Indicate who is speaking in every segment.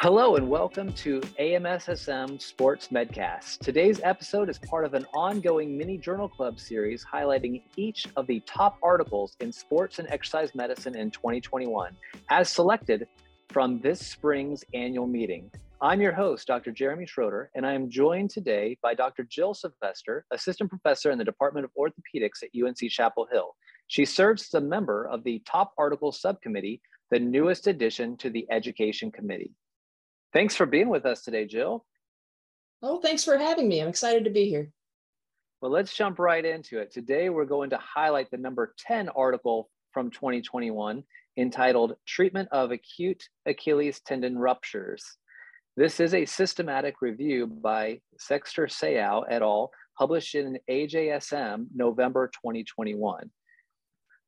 Speaker 1: Hello and welcome to AMSSM Sports Medcast. Today's episode is part of an ongoing mini journal club series highlighting each of the top articles in sports and exercise medicine in 2021, as selected from this spring's annual meeting. I'm your host, Dr. Jeremy Schroeder, and I am joined today by Dr. Jill Sylvester, Assistant Professor in the Department of Orthopedics at UNC Chapel Hill. She serves as a member of the Top Articles Subcommittee, the newest addition to the Education Committee. Thanks for being with us today, Jill.
Speaker 2: Oh, thanks for having me. I'm excited to be here.
Speaker 1: Well, let's jump right into it. Today, we're going to highlight the number 10 article from 2021 entitled Treatment of Acute Achilles Tendon Ruptures. This is a systematic review by Sexter Sayao et al., published in AJSM November 2021.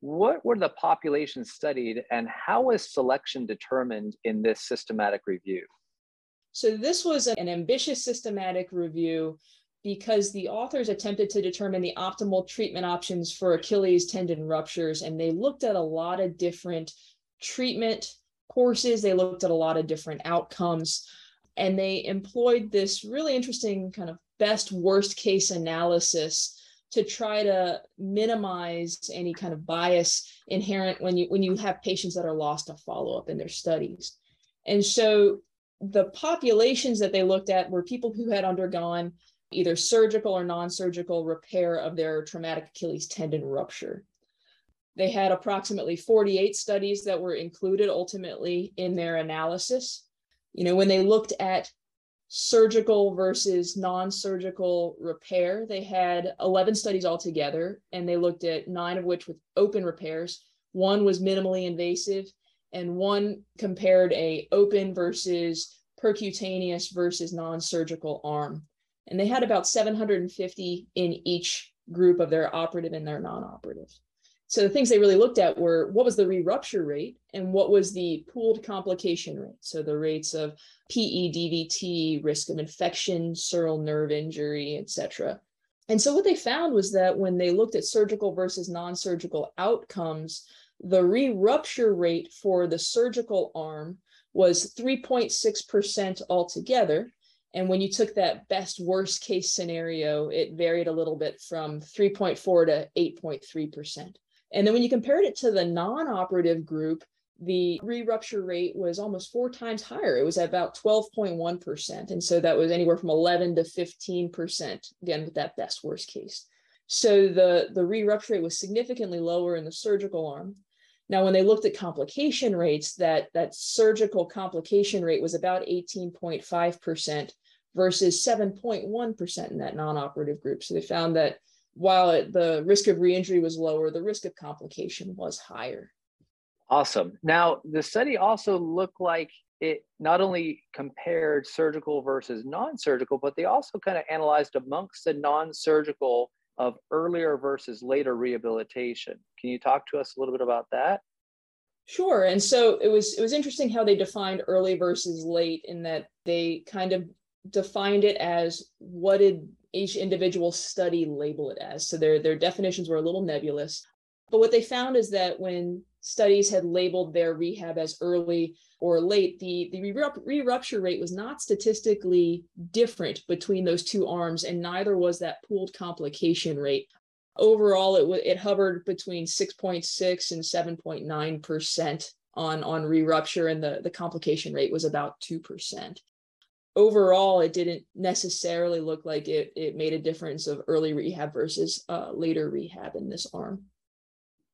Speaker 1: What were the populations studied and how was selection determined in this systematic review?
Speaker 2: So, this was an ambitious systematic review because the authors attempted to determine the optimal treatment options for Achilles tendon ruptures, and they looked at a lot of different treatment courses, they looked at a lot of different outcomes, and they employed this really interesting kind of best worst case analysis to try to minimize any kind of bias inherent when you when you have patients that are lost to follow up in their studies. And so the populations that they looked at were people who had undergone either surgical or non-surgical repair of their traumatic achilles tendon rupture. They had approximately 48 studies that were included ultimately in their analysis. You know when they looked at surgical versus non-surgical repair they had 11 studies altogether and they looked at nine of which with open repairs. One was minimally invasive and one compared a open versus percutaneous versus non-surgical arm and they had about 750 in each group of their operative and their non-operative so the things they really looked at were what was the re-rupture rate and what was the pooled complication rate. So the rates of PE, DVT, risk of infection, sural nerve injury, etc. And so what they found was that when they looked at surgical versus non-surgical outcomes, the re-rupture rate for the surgical arm was 3.6% altogether. And when you took that best worst case scenario, it varied a little bit from 3.4 to 8.3%. And then when you compared it to the non operative group, the re rupture rate was almost four times higher. It was at about 12.1%. And so that was anywhere from 11 to 15%, again, with that best worst case. So the, the re rupture rate was significantly lower in the surgical arm. Now, when they looked at complication rates, that, that surgical complication rate was about 18.5% versus 7.1% in that non operative group. So they found that while it, the risk of re-injury was lower, the risk of complication was higher.
Speaker 1: Awesome. Now, the study also looked like it not only compared surgical versus non-surgical, but they also kind of analyzed amongst the non-surgical of earlier versus later rehabilitation. Can you talk to us a little bit about that?
Speaker 2: Sure. And so it was it was interesting how they defined early versus late in that they kind of defined it as what did each individual study label it as. So their, their definitions were a little nebulous. But what they found is that when studies had labeled their rehab as early or late, the, the re-rupture rate was not statistically different between those two arms, and neither was that pooled complication rate. Overall, it, it hovered between 6.6 and 7.9% on, on re-rupture, and the, the complication rate was about 2% overall, it didn't necessarily look like it, it made a difference of early rehab versus uh, later rehab in this arm.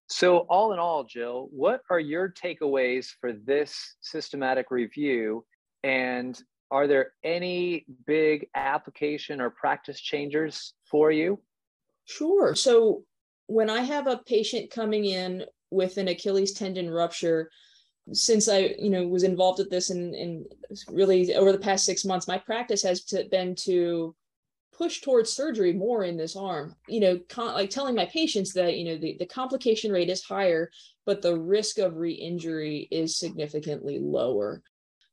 Speaker 1: So, all in all, Jill, what are your takeaways for this systematic review? And are there any big application or practice changers for you?
Speaker 2: Sure. So, when I have a patient coming in with an Achilles tendon rupture, since I, you know, was involved with this and, really over the past six months, my practice has to, been to push towards surgery more in this arm. You know, con- like telling my patients that, you know, the, the complication rate is higher, but the risk of re-injury is significantly lower,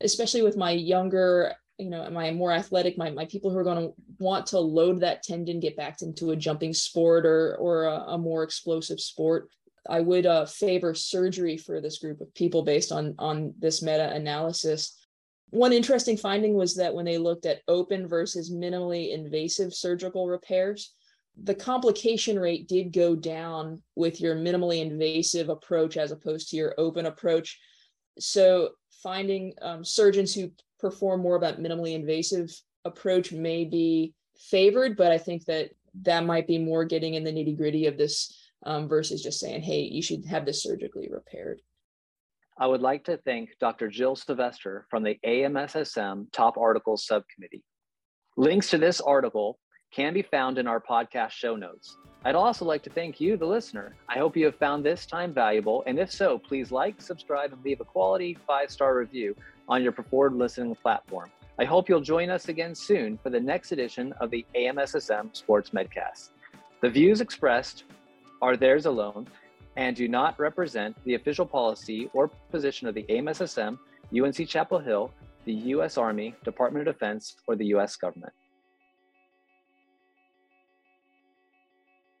Speaker 2: especially with my younger, you know, my more athletic, my, my people who are going to want to load that tendon, get back into a jumping sport or, or a, a more explosive sport. I would uh, favor surgery for this group of people based on on this meta analysis. One interesting finding was that when they looked at open versus minimally invasive surgical repairs, the complication rate did go down with your minimally invasive approach as opposed to your open approach. So, finding um, surgeons who perform more about minimally invasive approach may be favored, but I think that that might be more getting in the nitty gritty of this um, versus just saying, hey, you should have this surgically repaired.
Speaker 1: I would like to thank Dr. Jill Sylvester from the AMSSM Top Articles Subcommittee. Links to this article can be found in our podcast show notes. I'd also like to thank you, the listener. I hope you have found this time valuable, and if so, please like, subscribe, and leave a quality five star review on your preferred listening platform. I hope you'll join us again soon for the next edition of the AMSSM Sports Medcast. The views expressed are theirs alone and do not represent the official policy or position of the AMSSM, UNC Chapel Hill, the U.S. Army, Department of Defense, or the U.S. government.